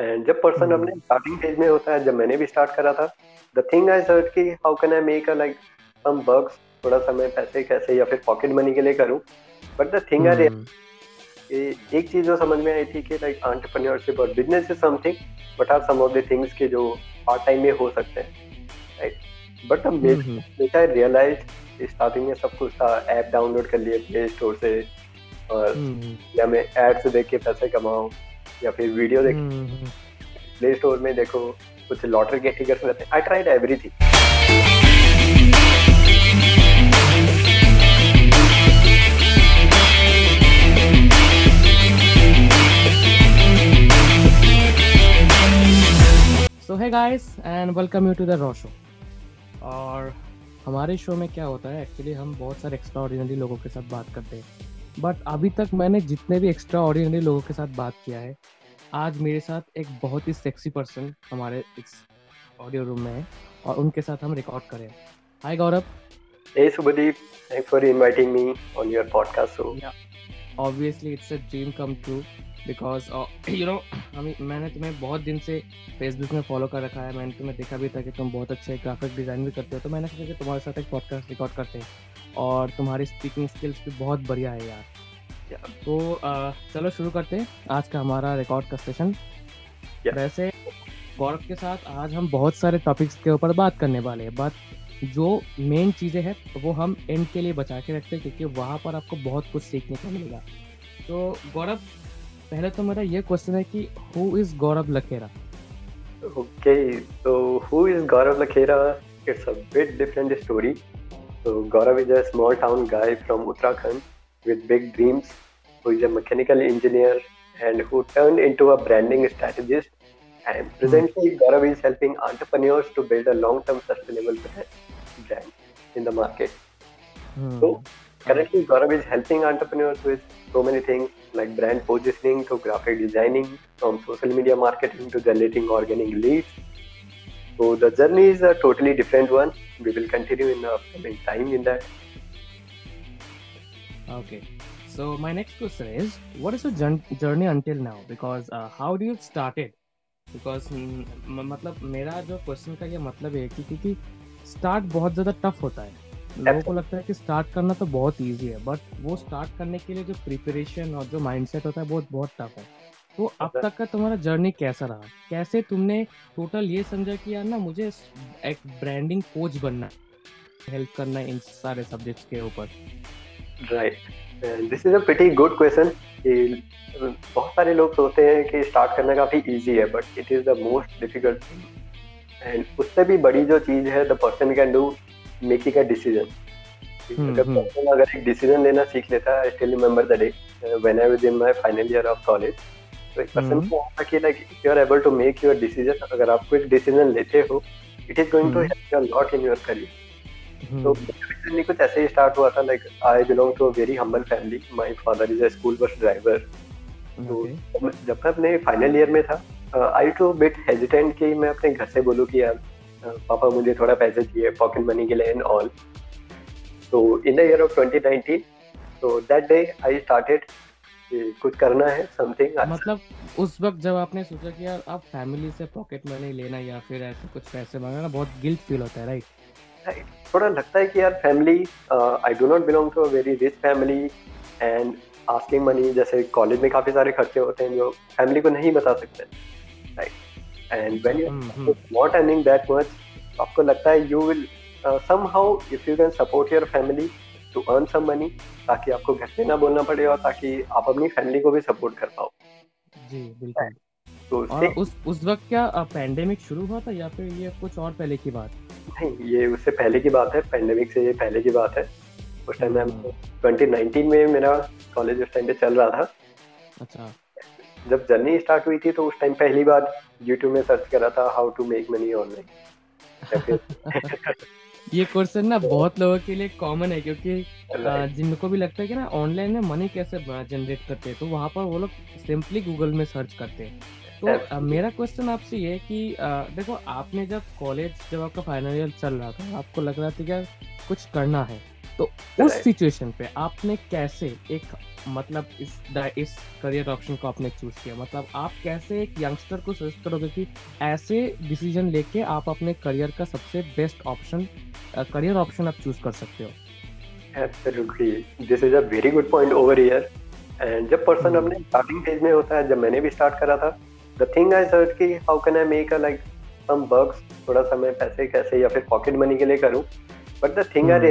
And जब person अपने starting phase में होता है जब मैंने भी स्टार्ट करा था द थिंग आई सर्च की how can I make a like some bugs थोड़ा सा मैं पैसे कैसे या फिर पॉकेट मनी के लिए करूँ? बट द थिंग आई एक चीज़ जो समझ में आई थी कि लाइक एंटरप्रेन्योरशिप और business is something but are some of the things के जो पार्ट टाइम में हो सकते हैं right but I realise starting में सब कुछ था ऐप डाउनलोड कर लिए प्ले स्टोर से और या मैं एड्स देख के पैसे कमाऊं या फिर वीडियो देखो प्ले स्टोर में देखो कुछ लॉटरी के टिकट्स हैं। आई tried everything so hi guys and welcome you to the raw show और हमारे शो में क्या होता है एक्चुअली हम बहुत सारे एक्स्ट्रा ऑर्डिनरी लोगों के साथ बात करते हैं। बट अभी तक मैंने जितने भी एक्स्ट्रा ऑर्डिनरी लोगों के साथ बात किया है आज मेरे साथ एक बहुत ही सेक्सी पर्सन हमारे इस ऑडियो रूम में है और उनके साथ हम रिकॉर्ड करें hi Gaurav Hey Subhadeep, thanks for inviting me on your podcast show. Yeah. Obviously, it's a dream come true because you know हमें मैंने तुम्हें बहुत दिन से फेसबुक में फॉलो कर रखा है। मैंने तुम्हें देखा भी था कि तुम बहुत अच्छे ग्राफिक डिज़ाइन भी करते हो। तो मैंने सोचा कि तुम्हारे साथ एक पॉडकास्ट रिकॉर्ड करते हैं। और तुम्हारी स्पीकिंग स्किल्स भी बहुत बढ़िया है यार। तो चलो शुरू करते हैं। आज का हमारा रिकॉर्ड का सेशन वैसे गौरव के साथ आज हम बहुत सारे टॉपिक्स के ऊपर बात करने वाले हैं बट जो मेन चीज़ें हैं वो हम एंड के लिए बचा के रखते हैं क्योंकि वहाँ पर आपको बहुत कुछ सीखने को मिलेगा। तो गौरव पहले तो मेरा ये क्वेश्चन है कि who is Gaurav Lakhera? Okay so who is Gaurav Lakhera? It's a bit different story. So Gaurav is a small town guy from Uttarakhand with big dreams, who is a mechanical engineer and who turned into a branding strategist. And presently, mm. Gaurav is helping entrepreneurs to build a long-term sustainable brand in the market. Mm. So currently, Gaurav is helping entrepreneurs with so many things like brand positioning to graphic designing, from social media marketing to generating organic leads. So the journey is a totally different one. We will continue in the upcoming time in that. Okay. So my next question is, what is your journey until now? Because uh, how do you started? Because मतलब मेरा जो question का ये मतलब है कि क्योंकि start बहुत ज़्यादा टफ होता है लोगों को लगता है कि स्टार्ट करना तो बहुत ईजी है बट वो स्टार्ट करने के लिए जो प्रिपरेशन और जो माइंडसेट होता है वो बहुत टफ है तो अब तक का तुम्हारा जर्नी कैसा रहा? कैसे तुमने टोटल ये समझा कि यार ना मुझे एक ब्रांडिंग कोच बनना हेल्प करना इन सारे सब्जेक्ट्स के ऊपर? Right this is a pretty good question बहुत सारे लोग सोचते हैं कि स्टार्ट करना काफ़ी इजी है but it is the most difficult and उससे भी बड़ी जो चीज़ है the person can do making a decision अगर एक डिसीज़न लेना सीख लेता I still remember the day when I was in my final year of college तो एक पर्सन हम्म। को होता कि like you are able to make your decision अगर आप कोई डिसीज़न लेते हो it is going to help you lot in your career तो जर्नी कुछ ऐसे ही स्टार्ट हुआ था like I belong to a very humble family my father is a school bus driver तो जब मैं अपने फाइनल ईयर में था आई टू बिट हेजिटेंट कि मैं अपने घर से बोलूँ कि यार पापा मुझे थोड़ा पैसे चाहिए पॉकेट मनी के लिए एंड ऑल तो इन द ईयर ऑफ़ 2019 तो दैट डे आई स्टार्टेड कुछ करना है समथिंग मतलब उस वक्त जब आपने सोचा कि यार आप फैमिली से पॉकेट मनी लेना या फिर ऐसे कुछ पैसे मांगना बहुत गिल्ट फील होता है राइट राइट थोड़ा लगता है कि यार family I do not belong to a very rich family and asking money जैसे कॉलेज में काफ़ी सारे खर्चे होते हैं जो फैमिली को नहीं बता सकते। Right and when you not earning that much आपको लगता है you will somehow if you can support your family to earn some money ताकि आपको घर से ना बोलना पड़े और ताकि आप अपनी फैमिली को भी सपोर्ट कर पाओ। जी बिल्कुल। तो और उस उस वक्त क्या पैंडेमिक शुरू हुआ था या फिर ये कुछ और पहले की बात? नहीं ये उससे पहले की बात है पैंडेमिक से ये पहले की बात है। उस टाइम में 2019 में मेरा कॉलेज उस टाइम पे चल रहा था। अच्छा। जब जर्नी स्टार्ट हुई थी तो उस टाइम पहली बार यूट्यूब में सर्च करा था how to make money online ये क्वेश्चन ना बहुत लोगों के लिए कॉमन है क्योंकि जिनको भी लगता है कि ना ऑनलाइन में मनी कैसे जनरेट करते हैं तो वहाँ पर वो लोग सिंपली गूगल में सर्च करते हैं। तो मेरा क्वेश्चन आपसे ये है कि आ, देखो आपने जब कॉलेज जब आपका फाइनल ईयर चल रहा था आपको लग रहा था कि कुछ करना है तो उस सिचुएशन पे आपने कैसे एक मतलब इस इस करियर ऑप्शन को आपने चूज़ किया? मतलब आप कैसे एक यंगस्टर को सजेस्ट करोगे कि ऐसे डिसीज़न लेके आप अपने करियर का सबसे बेस्ट ऑप्शन करियर ऑप्शन आप चूज़ कर सकते हो। Absolutely this is a very good point over here and जब पर्सन hmm. अपने स्टार्टिंग फ़ेज़ में होता है जब मैंने भी स्टार्ट करा था द थिंग आई सर्च कि how can I make a like some works थोड़ा सा मैं पैसे कैसे या फिर पॉकेट मनी के लिए करूँ? बट द थिंग आई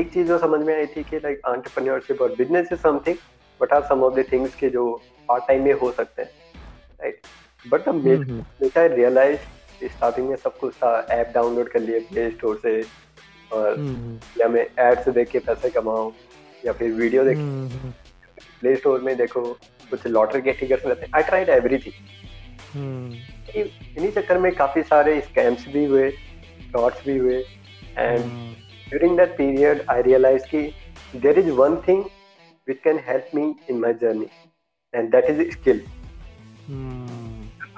एक चीज़ जो समझ में आई थी कि लाइक एंटरप्रेन्योरशिप और business is something but are some of the things के जो पार्ट टाइम में हो सकते हैं right but the I realise starting में सब कुछ था ऐप डाउनलोड कर लिए प्ले स्टोर से और hmm. या मैं एड्स देख के पैसे कमाऊं या फिर वीडियो देख प्ले hmm. स्टोर में देखो कुछ लॉटरी के टिकट्स रहते हैं आई ट्राइड एवरीथिंग इन्हीं चक्कर में काफ़ी सारे स्कैम्स भी हुए फ्रॉड्स भी हुए and during that period I realise ki there is one thing which can help me in my journey and that is hmm.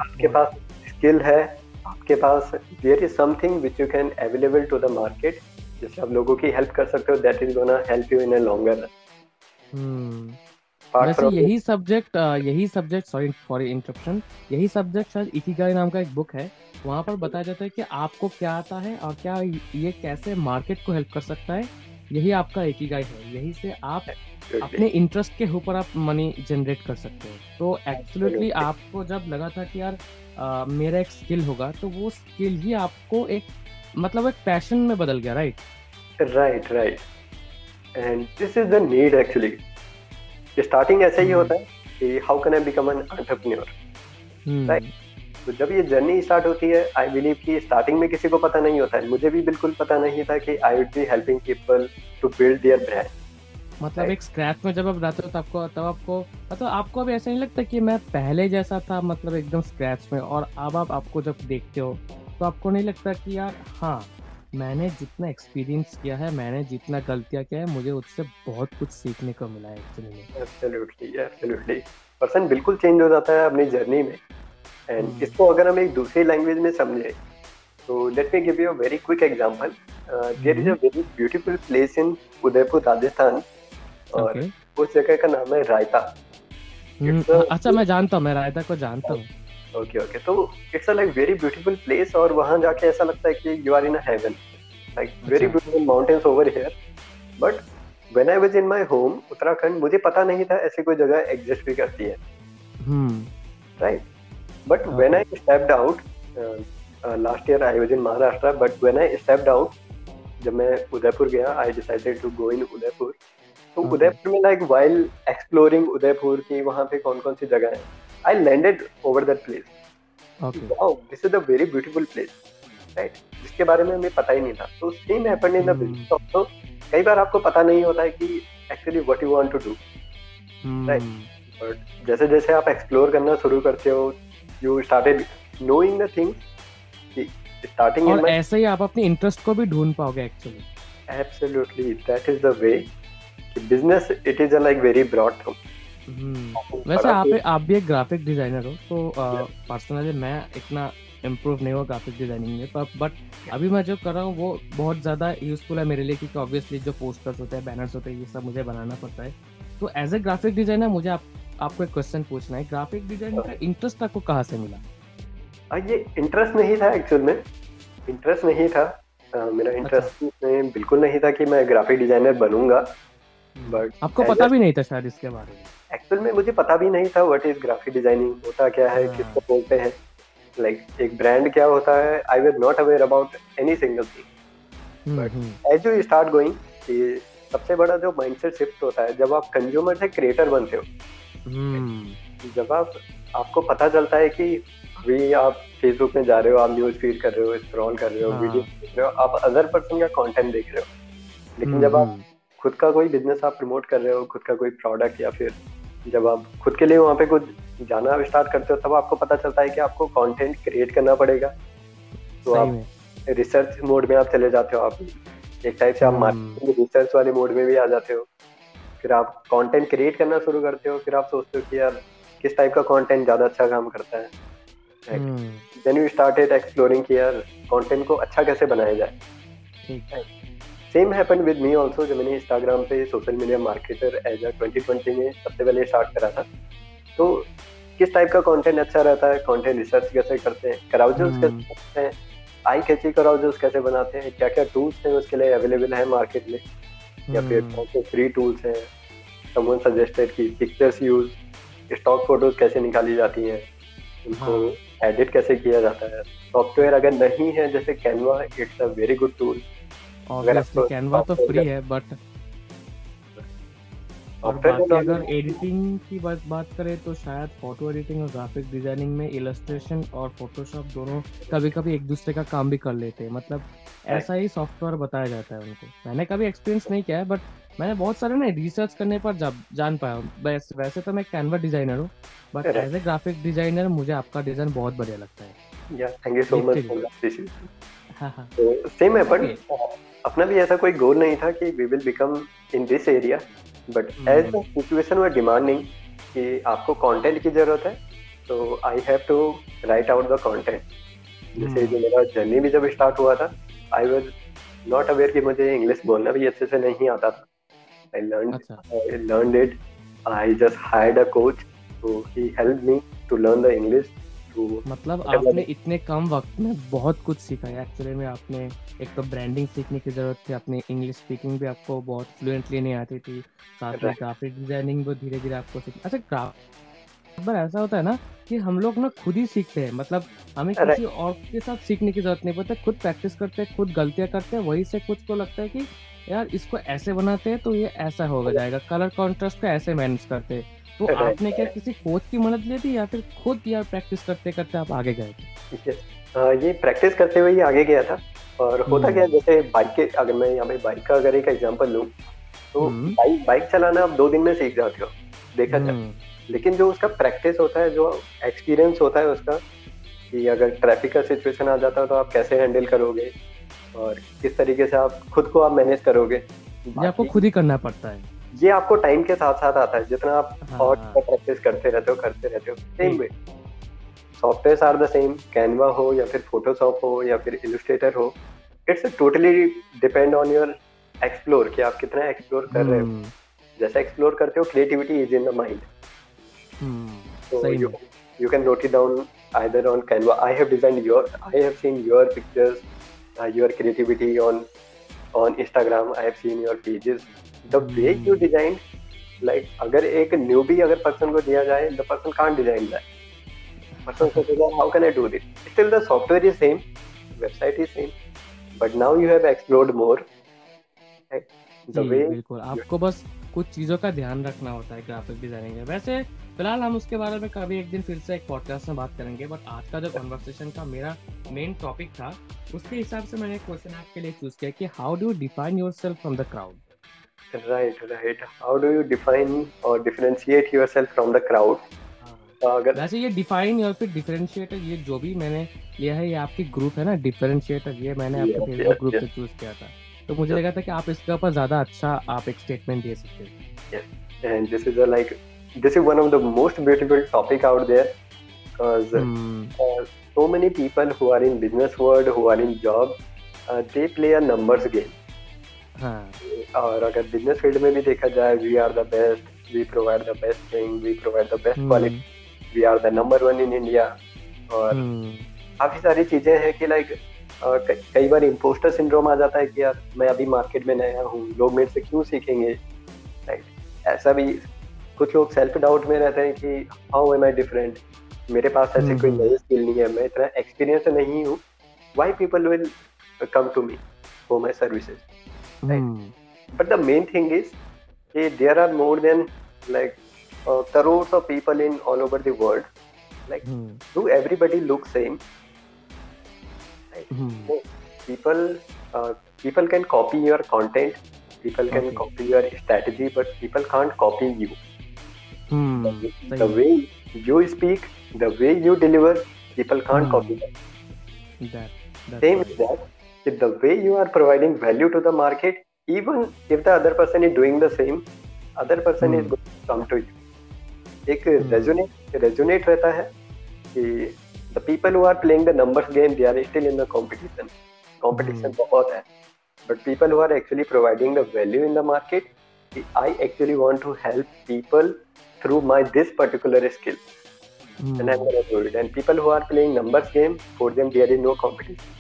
आपके पास स्किल है आपके पास there is something which you can available to the market जिससे आप लोगों की help कर सकते हो that is gonna help you in a longer run वैसे यही सब्जेक्ट यही सब्जेक्ट सॉरी फॉर इंटरप्शन यही सब्जेक्ट शायद इकिगाई नाम का एक बुक है। वहाँ पर बताया जाता है कि आपको क्या आता है और क्या ये कैसे मार्केट को हेल्प कर सकता है। यही आपका एक ही। गाय है यही से आप अपने इंटरेस्ट के ऊपर आप मनी जनरेट कर सकते हो। तो एक्चुअली आपको जब लगा था कि यार आ, मेरा एक स्किल होगा तो वो स्किल ही आपको एक मतलब एक पैशन में बदल गया right right right and this is the need actually starting ऐसे ही hmm. होता है कि how can I become an entrepreneur right तो जब ये जर्नी स्टार्ट होती है आई बिलीव कि स्टार्टिंग में किसी को पता नहीं होता है। मुझे भी बिल्कुल पता नहीं था कि I would be helping people to build their brand मतलब एक स्क्रैच में जब आप रहते हो तब आपको तब आपको मतलब आपको अभी ऐसा नहीं लगता कि मैं पहले जैसा था मतलब एकदम स्क्रैच में और अब आप आपको जब देखते हो तो आपको नहीं लगता कि यार हाँ मैंने जितना एक्सपीरियंस किया है मैंने जितना गलतियाँ किया है मुझे उससे बहुत कुछ सीखने को मिला है एक्चुअली में एब्सोल्युटली एब्सोल्युटली पर्सन बिल्कुल चेंज हो जाता है अपनी जर्नी में। And hmm. इसको अगर हम एक दूसरी लैंग्वेज में समझे तो let me give you a very quick example there is a very beautiful place in Udaipur Rajasthan और okay. उस जगह का नाम है रायता। hmm. अच्छा मैं जानता हूँ मैं रायता को जानता हूँ। ओके ओके तो it's a like very beautiful place और वहाँ जाके ऐसा लगता है कि you are in heaven like very beautiful mountains over here but when I was in my home Uttarakhand मुझे पता नहीं था ऐसी कोई जगह एग्जिस्ट भी करती है। Right but stepped out, uh, uh, last year I was in Maharashtra, but when I stepped out, जब मैं उदयपुर गया I decided to go in Udaipur. तो okay. उदयपुर में लाइक वाइल एक्सप्लोरिंग उदयपुर की वहाँ पे कौन कौन सी जगह है I landed over that place this is a very beautiful place right जिसके बारे में हमें पता ही नहीं था। तो same happened in the business also कई बार आपको पता नहीं होता है कि actually what you want to do right but जैसे जैसे आप एक्सप्लोर करना शुरू करते हो you started knowing the thing starting और ऐसे ही आप अपने इंटरेस्ट को भी ढूंढ पाओगे actually absolutely that is the way business it is like very broad term वैसे आप आप भी एक ग्राफिक डिज़ाइनर हो तो पर्सनली मैं इतना इम्प्रूव नहीं हुआ ग्राफिक डिज़ाइनिंग में पर बट अभी मैं जो कर रहा हूँ वो बहुत ज़्यादा यूजफुल है मेरे लिए क्योंकि ऑब्वियसली जो पोस्टर्स होते हैं बैनर्स होते हैं ये सब मुझे बनाना पड़ता है। तो एज ए ग्राफिक डिज़ाइनर मुझे आप आपको एक क्वेश्चन पूछना है ग्राफिक डिज़ाइन का इंटरेस्ट आपको कहाँ से मिला? आ, ये इंटरेस्ट नहीं था एक्चुअल में। इंटरेस्ट नहीं था। आ, मेरा इंटरेस्ट अच्छा। में बिल्कुल नहीं था कि मैं ग्राफिक डिज़ाइनर बनूँगा। बट आपको पता भी नहीं था शायद इसके बारे में एक्चुअल में मुझे पता भी नहीं था व्हाट इज़ ग्राफिक डिज़ाइनिंग होता क्या है हाँ। किसको बोलते हैं लाइक एक ब्रांड क्या होता है I was not aware about any single thing but as you start going कि सबसे बड़ा जो माइंडसेट शिफ्ट होता है जब आप कंज्यूमर से क्रिएटर बनते हो हम्म। जब आप आपको पता चलता है कि अभी आप फेसबुक में जा रहे हो आप न्यूज़ फ़ीड कर रहे हो स्क्रॉल कर रहे हो हाँ. वीडियो देख रहे हो आप अदर पर्सन का कंटेंट देख रहे हो लेकिन जब आप हम्म। खुद का कोई बिज़नेस आप प्रमोट कर रहे हो खुद का कोई प्रोडक्ट या फिर जब आप खुद के लिए वहाँ पे कुछ जाना स्टार्ट करते हो तब आपको पता चलता है कि आपको कंटेंट क्रिएट करना पड़ेगा। तो आप रिसर्च मोड में आप चले जाते हो आप एक टाइप से आप मार्केटिंग रिसर्च वाले मोड में भी आ जाते हो। फिर आप कंटेंट क्रिएट करना शुरू करते हो फिर आप सोचते हो कि यार किस टाइप का कंटेंट ज़्यादा अच्छा काम करता है। देन यू स्टार्टेड एक्सप्लोरिंग कि यार कंटेंट को अच्छा कैसे बनाया जाए। Same happen with me also जब मैंने इंस्टाग्राम पे social media marketer as a twenty twenty में सबसे पहले स्टार्ट करा था। तो किस टाइप का कंटेंट अच्छा रहता है? कंटेंट रिसर्च कैसे करते हैं? कराउजल्स हम्म। कैसे करते हैं? आई कैची कराउजल्स कैसे बनाते हैं? क्या क्या टूल्स हैं उसके लिए अवेलेबल है मार्केट में? या फिर हम्म, कौन से फ्री टूल्स हैं? समवन सजेस्टेड की पिक्चर्स यूज़ स्टॉक फ़ोटोज़ कैसे निकाली जाती हैं? उनको हाँ। एडिट कैसे किया जाता है? सॉफ्टवेयर अगर नहीं है जैसे Canva it's a very good tool obviously Canva तो फ्री है बट और बाकी अगर एडिटिंग की बात बात करें तो शायद फ़ोटो एडिटिंग और ग्राफिक डिज़ाइनिंग में इलस्ट्रेशन और फोटोशॉप दोनों कभी कभी एक दूसरे का काम भी कर लेते हैं। मतलब ऐसा ही सॉफ्टवेयर बताया जाता है उनको। मैंने कभी एक्सपीरियंस नहीं किया है बट मैंने बहुत सारे ना रिसर्च करने पर जब जान पाया हूँ। वैसे वैसे तो मैं कैनवा डिज़ाइनर हूँ but as a graphic designer मुझे आपका डिज़ाइन बहुत बढ़िया लगता है। Thank you so much Literally. For this हाँ हाँ। तो सेम है बट. अपना भी ऐसा कोई गोल नहीं था कि we will become in this area but Hmm. As the situation were demanding कि आपको कंटेंट की ज़रूरत है तो I have to write out the content जैसे Hmm. जो मेरा जर्नी भी जब स्टार्ट हुआ था आई वाज नॉट अवेयर कि मुझे इंग्लिश बोलना भी अच्छे से नहीं आता था I learn I learned it. I just hired a coach, so he helped me to learn the English. मतलब मतलब- आपने इतने कम वक्त में बहुत कुछ सीखा है। एक्चुअली में आपने एक तो ब्रांडिंग सीखने की ज़रूरत थी अपनी इंग्लिश स्पीकिंग भी आपको बहुत फ्लुएंटली नहीं आती थी। साथ में ग्राफिक डिज़ाइनिंग भी धीरे धीरे आपको सीख अच्छा ग्राफ बार ऐसा होता है ना कि हम लोग ना खुद ही सीखते हैं। मतलब हमें किसी और के साथ सीखने की ज़रूरत नहीं पड़ती। खुद प्रैक्टिस करते हैं खुद गलतियाँ करते हैं। वही से कुछ को लगता है कि यार इसको ऐसे बनाते हैं तो ये ऐसा हो जाएगा। कलर कॉन्ट्रास्ट को ऐसे मैनेज करते हैं। तो आपने क्या किसी कोच की मदद ली थी या फिर खुद यार प्रैक्टिस करते करते आप आगे गए? थे ये प्रैक्टिस करते हुए ही आगे गया था और होता हम्म। क्या जैसे बाइक के अगर मैं यहाँ पे बाइक का अगर एक एग्जांपल लूँ तो हम्म। बाइक बाइक चलाना आप दो दिन में सीख जाते हो देखा जाए। हम्म, लेकिन जो उसका प्रैक्टिस होता है जो एक्सपीरियंस होता है उसका कि अगर ट्रैफ़िक का सिचुएशन आ जाता है तो आप कैसे हैंडल करोगे और किस तरीके से आप खुद को आप मैनेज करोगे। आपको खुद ही करना पड़ता है। ये आपको टाइम के साथ साथ आता है जितना आप और हाँ। प्रैक्टिस करते रहते हो करते रहते हो same way software are the same Canva हो या फिर फोटोशॉप हो या फिर इलस्ट्रेटर हो it's totally depend on your explore कि आप कितना एक्सप्लोर कर रहे हो हम्म, जैसा एक्सप्लोर करते हो creativity is in the mind you can note it down either on Canva. I have designed your, I have seen your pictures, uh, your creativity on on Instagram. I have seen your pages. The way you Hmm. designed, like अगर एक newbie अगर person को दिया जाए, the person can't design that. Person सोचेगा how can I do this? Still the software is same, website is same, but now you have explored more. Right? The ji way बिल्कुल आपको बस कुछ चीज़ों का ध्यान रखना होता है ग्राफिक डिज़ाइनिंग में वैसे फ़िलहाल हम उसके बारे में कभी एक दिन फिर से एक पॉडकास्ट में बात करेंगे बट आज का जो कन्वर्सेशन का मेरा मेन टॉपिक था उसके हिसाब से मैंने क्वेश्चन आपके लिए चूज़ किया कि how do define yourself from the crowd right right. How do you define or differentiate yourself from the crowd? हाँ। वैसे ये डिफाइन या फिर डिफरेंशिएटर ये जो भी मैंने लिया है ये आपकी ग्रुप है ना? डिफरेंशिएटर ये मैंने आपके फेवरेट ग्रुप से चूज़ किया था। तो मुझे लगा था कि आप इसके ऊपर ज़्यादा अच्छा आप एक स्टेटमेंट दे सकते हैं। And this is like this is one of the most beautiful topic out there because so many people who are in business world who are in job they play a numbers game हाँ। और अगर business field में भी देखा जाए we are the best we provide the best thing we provide the best quality we are the number one in India और हम्म, काफ़ी सारी चीज़ें हैं कि लाइक कई बार इम्पोस्टर सिंड्रोम आ जाता है कि यार मैं अभी मार्केट में नया हूँ लोग मेरे से क्यों सीखेंगे? ऐसा भी कुछ लोग सेल्फ डाउट में रहते हैं कि हाउ एम आई डिफरेंट मेरे पास ऐसे कोई हम्म। नई स्किल नहीं है मैं इतना एक्सपीरियंस नहीं हूँ। Why people will come to me for my services Mm. But the main thing is, hey, there are more than like uh, crores of people in all over the world. Like, mm. do everybody look same? Right? Mm. People, uh, people can copy your content. People can okay. copy your strategy, but people can't copy you. Hmm. The, the way you speak, the way you deliver, people can't hmm. copy that. that Same right. that If the way you are providing value to the market, even if the other person is doing the same, other person is Hmm. going to come to you. एक Hmm. Resonate resonate रहता है कि the people who are playing the numbers game they are still in the competition competition Hmm. बहुत है but people who are actually providing the value in the market i actually want to help people through my this particular skill Hmm. and i'm gonna do it and people who are playing numbers game for them there is no competition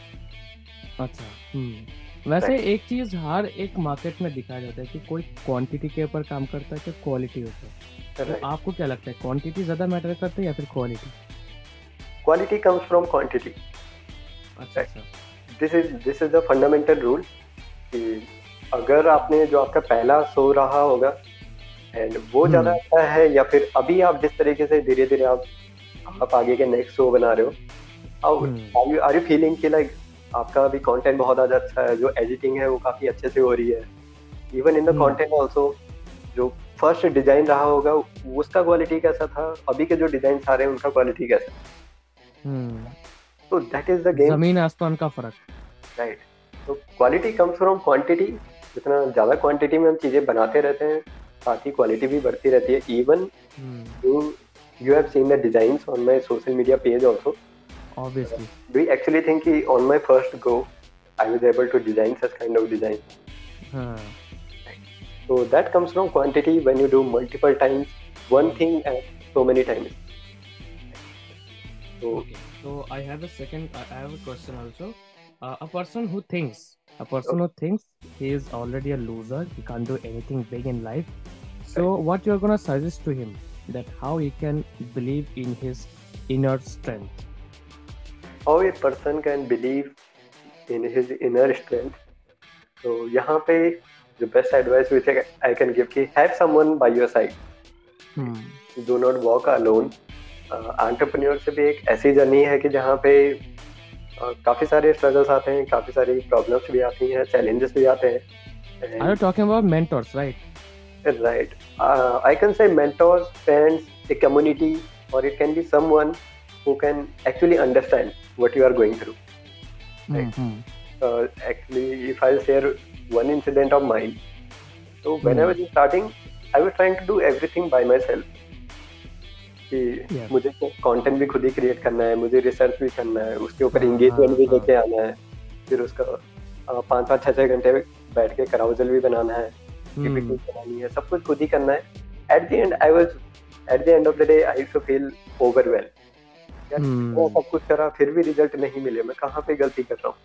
अच्छा हम्म। वैसे एक चीज़ हर एक market में दिखाया जाता है कि कोई क्वांटिटी के ऊपर काम करता है कि क्वालिटी ऊपर तो आपको क्या लगता है क्वांटिटी ज़्यादा मैटर करती है या फिर क्वालिटी क्वालिटी quantity. अच्छा अच्छा। This is this is the fundamental rule कि अगर आपने जो आपका पहला शो रहा होगा एंड वो हम्म। ज़्यादा अच्छा है या फिर अभी आप जिस तरीके से धीरे धीरे आप आप आगे के नेक्स्ट शो बना रहे हो। आर यू फीलिंग कि लाइक आपका अभी कंटेंट बहुत ज़्यादा अच्छा है जो एडिटिंग है वो काफ़ी अच्छे से हो रही है। Even in the. Content also जो फ़र्स्ट डिज़ाइन रहा होगा उसका क्वालिटी कैसा था? अभी के जो डिज़ाइन आ रहे हैं उनका क्वालिटी कैसा? हम्म। तो दैट इज़ द गेम ज़मीन आसमान का फ़र्क। राइट तो क्वालिटी कम्स फ्रॉम क्वांटिटी जितना ज़्यादा क्वांटिटी में हम चीज़ें बनाते रहते हैं साथ ही क्वालिटी भी बढ़ती रहती है. Even you you have seen the designs on my social media page also obviously we actually think he, on my first go i was able to design such kind of design huh. so that comes from quantity when you do multiple times one hmm. thing at so many times so, okay. so i have a second i have a question also uh, a person who thinks a person okay. who thinks he is already a loser he can't do anything big in life so right. what you're gonna suggest to him that how he can believe in his inner strength how a person can believe in his inner strength तो यहाँ पे the best advice which I can give की have someone by your side do not walk alone entrepreneurship एक ऐसी journey है कि जहाँ पे काफ़ी सारे स्ट्रगल्स आते हैं काफ़ी सारी प्रॉब्लम्स भी आती हैं चैलेंजेस भी आते हैं। I am talking about mentors right right I can say mentors friends a community और it can be someone who can actually understand what you are going through Right. Hmm. uh, actually if i'll share one incident of mine so when i Hmm. I was starting i was trying to do everything by myself कि Yeah. मुझे content भी खुद ही create करना है मुझे research भी करना है उसके ऊपर हाँ, इंगेजमेंट भी हाँ, लेके आना है फिर उसका पाँच पाँच छः छः घंटे बैठ के कराउजल भी बनाना है Hmm. बनानी है सब कुछ खुद ही करना है at the end I was at the end of the day I to feel overwhelm यार Hmm. इतना सब कुछ करा फिर भी रिज़ल्ट नहीं मिले। मैं कहाँ पे गलती कर रहा हूँ?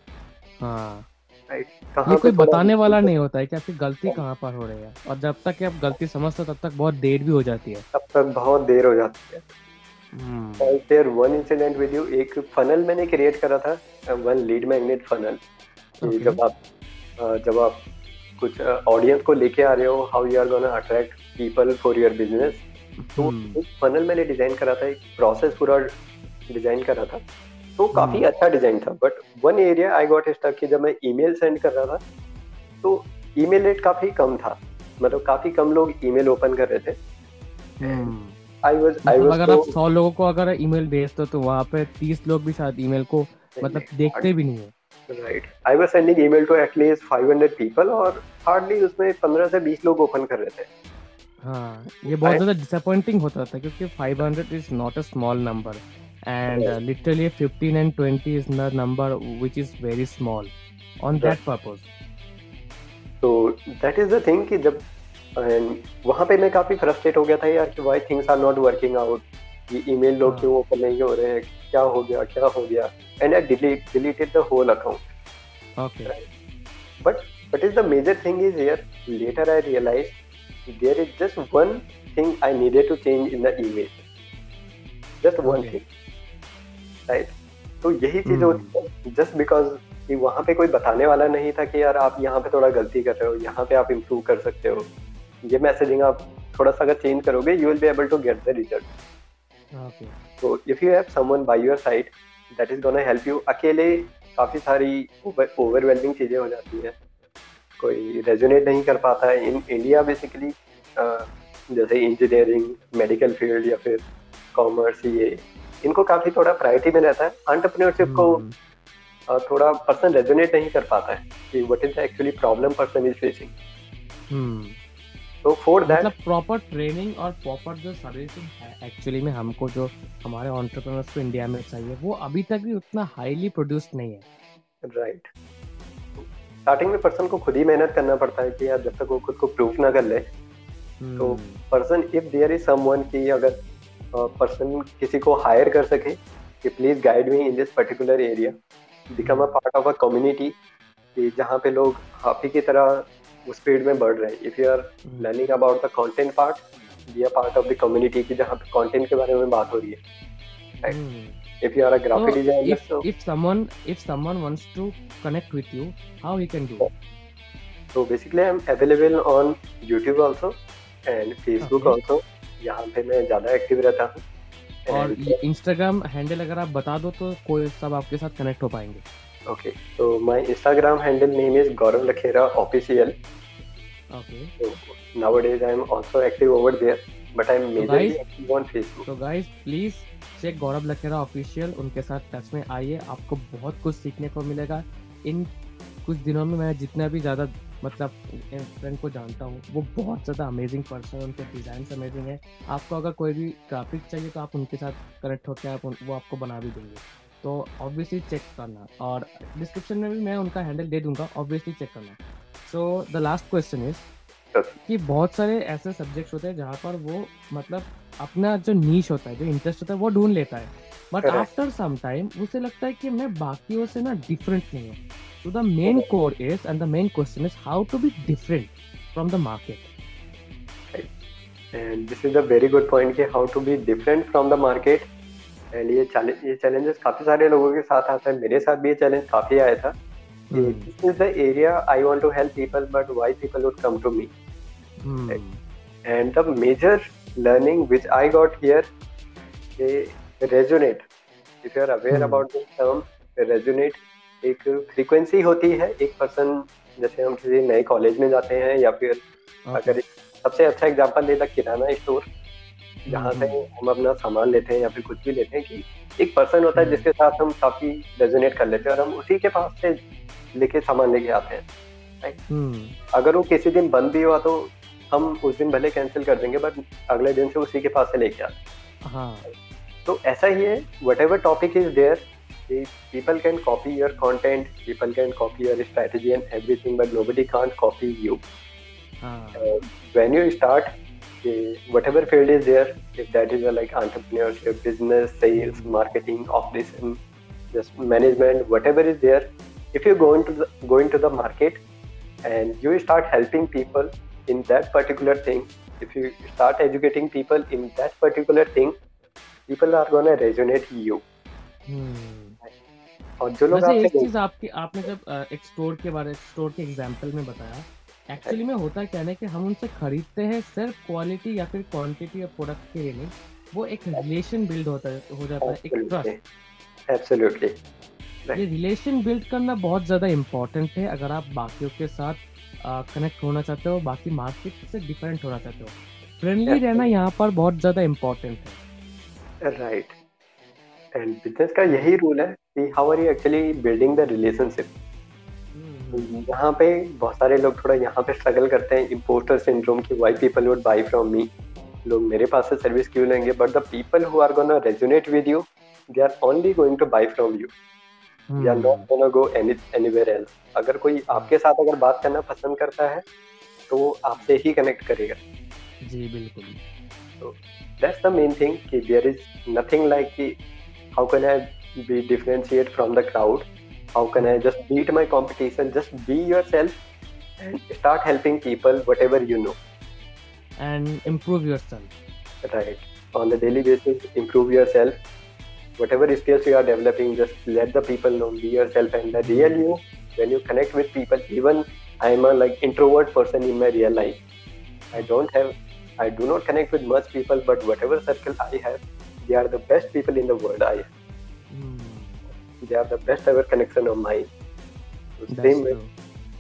हाँ। राइट ये कोई बताने वाला नहीं होता है कि आपकी गलती कहाँ पर हो रही है। और जब तक आप गलती समझते तब तक बहुत देर भी हो जाती है। तब तक बहुत देर हो जाती है। Share one incident with you एक फनल मैंने क्रिएट करा था। वन लीड मैग्नेट फनल जब आप जब आप कुछ ऑडियंस को लेके आ रहे हो how you are gonna attract people for your business तो. फनल मैंने डिज़ाइन करा था। एक प्रोसेस पूरा डिज़ाइन करा था। तो काफ़ी हम्म। अच्छा डिज़ाइन था but one area I got stuck कि जब मैं ईमेल सेंड कर रहा था तो ईमेल रेट काफ़ी कम था। मतलब काफ़ी कम लोग ईमेल ओपन कर रहे थे. आई वाज आई मतलब वाज अगर आप सौ लोगों को अगर ईमेल भेजते हो तो वहाँ पे तीस लोग भी शायद ईमेल को मतलब देखते भी नहीं है। Right I was sending email to at least 500 people और हार्डली उसमें 15 से 20 लोग ओपन कर रहे थे। हाँ ये बहुत ज़्यादा डिसअपॉइंटिंग होता था क्योंकि 500 is not a small number And literally 15 and 20 is the number which is very small on that purpose तो दैट इज द थिंग कि जब एंड वहां पे मैं काफी फ्रस्ट्रेट हो गया था यार कि why things are not working out ये ईमेल लोग हाँ। क्यों ओपन नहीं हो रहे हैं क्या हो गया क्या हो गया and I delete deleted the whole account okay But what is the major thing is here? Later I realized there is just one thing I needed to change in the email. Just one Okay. thing. Right? तो यही चीज़ Hmm. होती है। Just because कि वहाँ पे कोई बताने वाला नहीं था कि यार आप यहाँ पे थोड़ा गलती कर रहे हो यहाँ पे आप इम्प्रूव कर सकते हो। ये मैसेजिंग आप थोड़ा सा अगर चेंज करोगे you will be able to get the result तो if you have someone by your side that is gonna help you अकेले काफ़ी सारी ओवरवेलमिंग चीज़ें हो जाती है। कोई रेजोनेट नहीं कर पाता है। इन इंडिया बेसिकली जैसे इंजीनियरिंग मेडिकल फ़ील्ड या फिर कॉमर्स ये इनको काफ़ी थोड़ा प्रायोरिटी में रहता है। एंटरप्रेन्योरशिप को Hmm. थोड़ा पर्सन रेजोनेट नहीं कर पाता है कि what is the actually problem person is facing. तो फॉर दैट मतलब प्रॉपर ट्रेनिंग और प्रॉपर जो सर्विसिंग है एक्चुअली में हमको जो हमारे ऑन्टरप्रनर्स को इंडिया में चाहिए वो अभी तक भी उतना हाईली नहीं है। राइट स्टार्टिंग में पर्सन को खुद ही मेहनत करना पड़ता है कि यार जब तक वो खुद को प्रूफ ना कर ले। तो person if there is someone कि अगर पर्सन किसी को हायर कर सके कि please guide me in this particular area become a part of a community कि जहाँ पे लोग आप ही की तरह उस फ़ील्ड में बढ़ रहे हैं if you are learning about the content part be a part of the community की जहाँ पे कंटेंट के बारे में बात हो रही है if you are a graphic so designer if, so if someone if someone wants to connect with you how he can do so basically i'm available on youtube also and facebook okay. also यहाँ पे मैं ज़्यादा active रहता हूँ। और Instagram handle अगर आप बता दो तो कोई सब आपके साथ कनेक्ट हो पाएँगे। ओके तो my Instagram handle name is Gaurav Lakhera official okay nowadays i am also active over there but i'm majorly so guys, active on facebook. so guys please check Gaurav Lakhera official उनके साथ touch में आइए आपको बहुत कुछ सीखने को मिलेगा। इन कुछ दिनों में मैं जितना भी ज़्यादा मतलब फ्रेंड को जानता हूँ। वो बहुत ज़्यादा अमेजिंग पर्सन है उनके डिज़ाइन अमेजिंग है। आपको अगर कोई भी ग्राफिक चाहिए तो आप उनके साथ कनेक्ट होकर आप वो आपको बना भी देंगे। तो ऑब्वियसली चेक करना। और डिस्क्रिप्शन में भी मैं उनका हैंडल दे दूँगा ऑब्वियसली चेक करना। So the last question is कि बहुत सारे ऐसे सब्जेक्ट्स होते हैं जहाँ पर वो मतलब अपना जो नीच होता है जो इंटरेस्ट होता है वो ढूंढ लेता है। बट आफ्टर सम टाइम उसे लगता है कि मैं बाकियों से ना डिफरेंट नहीं हूँ। So the main core is, and the main question is how to be different from the market. And this is a very good point कि how to be different from the market. And ये challenge ये challenges काफी सारे लोगों के साथ आता है मेरे साथ भी ये challenge काफी आया था hmm. this is the area I want to help people but why people would come to me hmm. and the major learning which I got here resonate if you are aware hmm. about this term resonate एक frequency होती है एक person जैसे हम किसी नए college में जाते हैं या फिर अगर सबसे अच्छा एग्ज़ाम्पल देता किराना स्टोर जहाँ से हम्म। हम अपना सामान लेते हैं या फिर कुछ भी लेते हैं कि एक पर्सन होता है हम्म। जिसके साथ हम काफ़ी रेजोनेट कर लेते हैं और हम उसी के पास से लेके सामान लेके आते हैं हम्म। अगर वो किसी दिन बंद भी हुआ तो हम उस दिन भले कैंसिल कर देंगे बट अगले दिन से उसी के पास से लेके आते हैं तो ऐसा ही है whatever topic is there people can copy your content people can copy your strategy and everything but nobody can't copy you ah. uh, when you start uh, whatever field is there if that is a, like entrepreneurship business sales marketing operation just management whatever is there if you go into the go into the market and you start helping people in that particular thing if you start educating people in that particular thing people are going to resonate you hmm. और जो लोग आपसे एक चीज़ आपकी आपने जब एक store के बारे स्टोर के एग्जांपल में बताया एक्चुअली में होता क्या है कि हम उनसे खरीदते हैं सिर्फ़ क्वालिटी या फिर क्वांटिटी या प्रोडक्ट के लिए नहीं वो एक रिलेशन बिल्ड होता है हो जाता है एक ट्रस्ट एब्सोल्युटली ये रिलेशन बिल्ड करना बहुत ज़्यादा इम्पोर्टेंट है अगर आप बाकियों के साथ कनेक्ट होना चाहते हो बाकी मार्केट से डिफरेंट होना चाहते हो। फ्रेंडली रहना यहाँ पर बहुत ज़्यादा इम्पोर्टेंट है। राइट एंड बिज़नेस का यही रूल है कि how are you actually building the relationship यहाँ पे बहुत सारे लोग थोड़ा यहाँ पे स्ट्रगल करते हैं। इम्पोस्टर सिंड्रोम की why people would buy from me लोग मेरे पास से सर्विस क्यों लेंगे? But the people who are gonna resonate with you they are only going to buy from you they are not gonna go any anywhere else अगर कोई आपके साथ अगर बात करना पसंद करता है तो आपसे ही कनेक्ट करेगा। जी बिल्कुल। तो दैट्स द मेन थिंग कि देयर इज़ नथिंग लाइक कि how can i be differentiate from the crowd? How can i just beat my competition? Just be yourself. And start helping people whatever you know. And improve yourself. Right. On the daily basis improve yourself. Whatever skills you are developing just let the people know. Be yourself. And the real you when you connect with people even i'm a like introvert person in my real life. I don't have i do not connect with much people but whatever circle i have they are the best people in the world. I mm. they are the best ever connection of mine. So same way,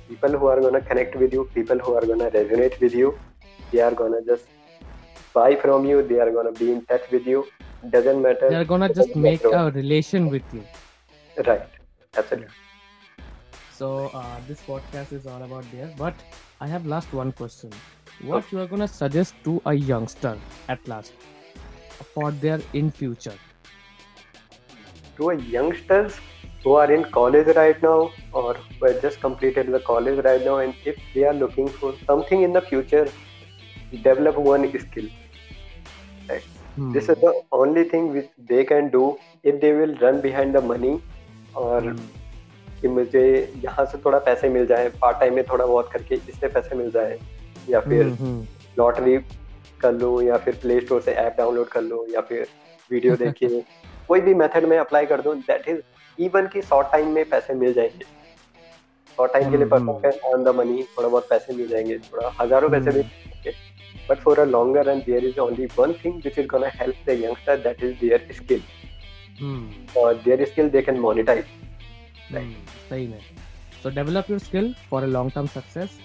people who are gonna connect with you, people who are gonna resonate with you, they are gonna just buy from you. They are gonna be in touch with you. Doesn't matter. They are gonna just make a relation with you. Right. Absolutely. So uh, this podcast is all about there. But I have last one question. What okay. you are gonna suggest to a youngster at last? For their in future to a youngsters who are in college right now or who have just completed the college right now and if they are looking for something in the future develop one skill right hmm. this is the only thing which they can do if they will run behind the money और hmm. कि मुझे यहाँ से थोड़ा पैसे मिल जाए part time में थोड़ा बहुत करके इससे पैसे मिल जाए या फिर लॉटरी कर लूँ या फिर प्ले स्टोर से ऐप डाउनलोड कर लूँ या फिर वीडियो देखिए कोई भी मेथड में अप्लाई कर दूँ दैट इज़ इवन की शॉर्ट टाइम में पैसे मिल जाएँगे। शॉर्ट टाइम के लिए परफेक्ट ऑन द मनी थोड़ा बहुत पैसे मिल जाएँगे थोड़ा हज़ारों पैसे मिल जाएँगे। But for a longer run there is only one thing which is gonna help the youngster that is their skill और their skill they can monetize सही में। So develop your skill for a long term success.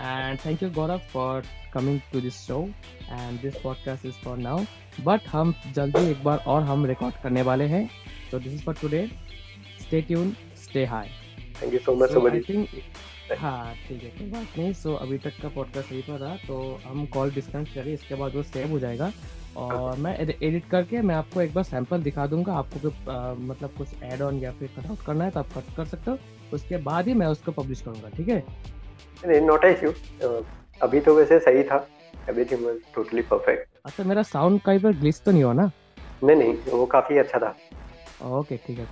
And thank you Gaurav for coming to this show. And this podcast is for now. But हम जल्दी एक बार और हम record करने वाले हैं। So this is for today. Stay tuned stay high. Thank you so much so, I think हाँ ठीक है कोई बात नहीं। सो अभी तक का पॉडकास्ट सही पर रहा तो हम कॉल डिस्कनेक्ट करें इसके बाद वो सेव हो जाएगा। और मैं एडिट करके मैं आपको एक बार सैंपल दिखा दूँगा। आपको कोई मतलब कुछ एड ऑन या फिर कट आउट करना है तो आप कट कर सकते हो। उसके बाद ही मैं उसको पब्लिश करूँगा ठीक है? नहीं नॉट इश्यू अभी तो वैसे सही था. एवरीथिंग वाज टोटली परफेक्ट अच्छा मेरा साउंड कहीं पर ग्लिच तो नहीं हुआ ना? नहीं नहीं वो काफ़ी अच्छा था. ओके ठीक है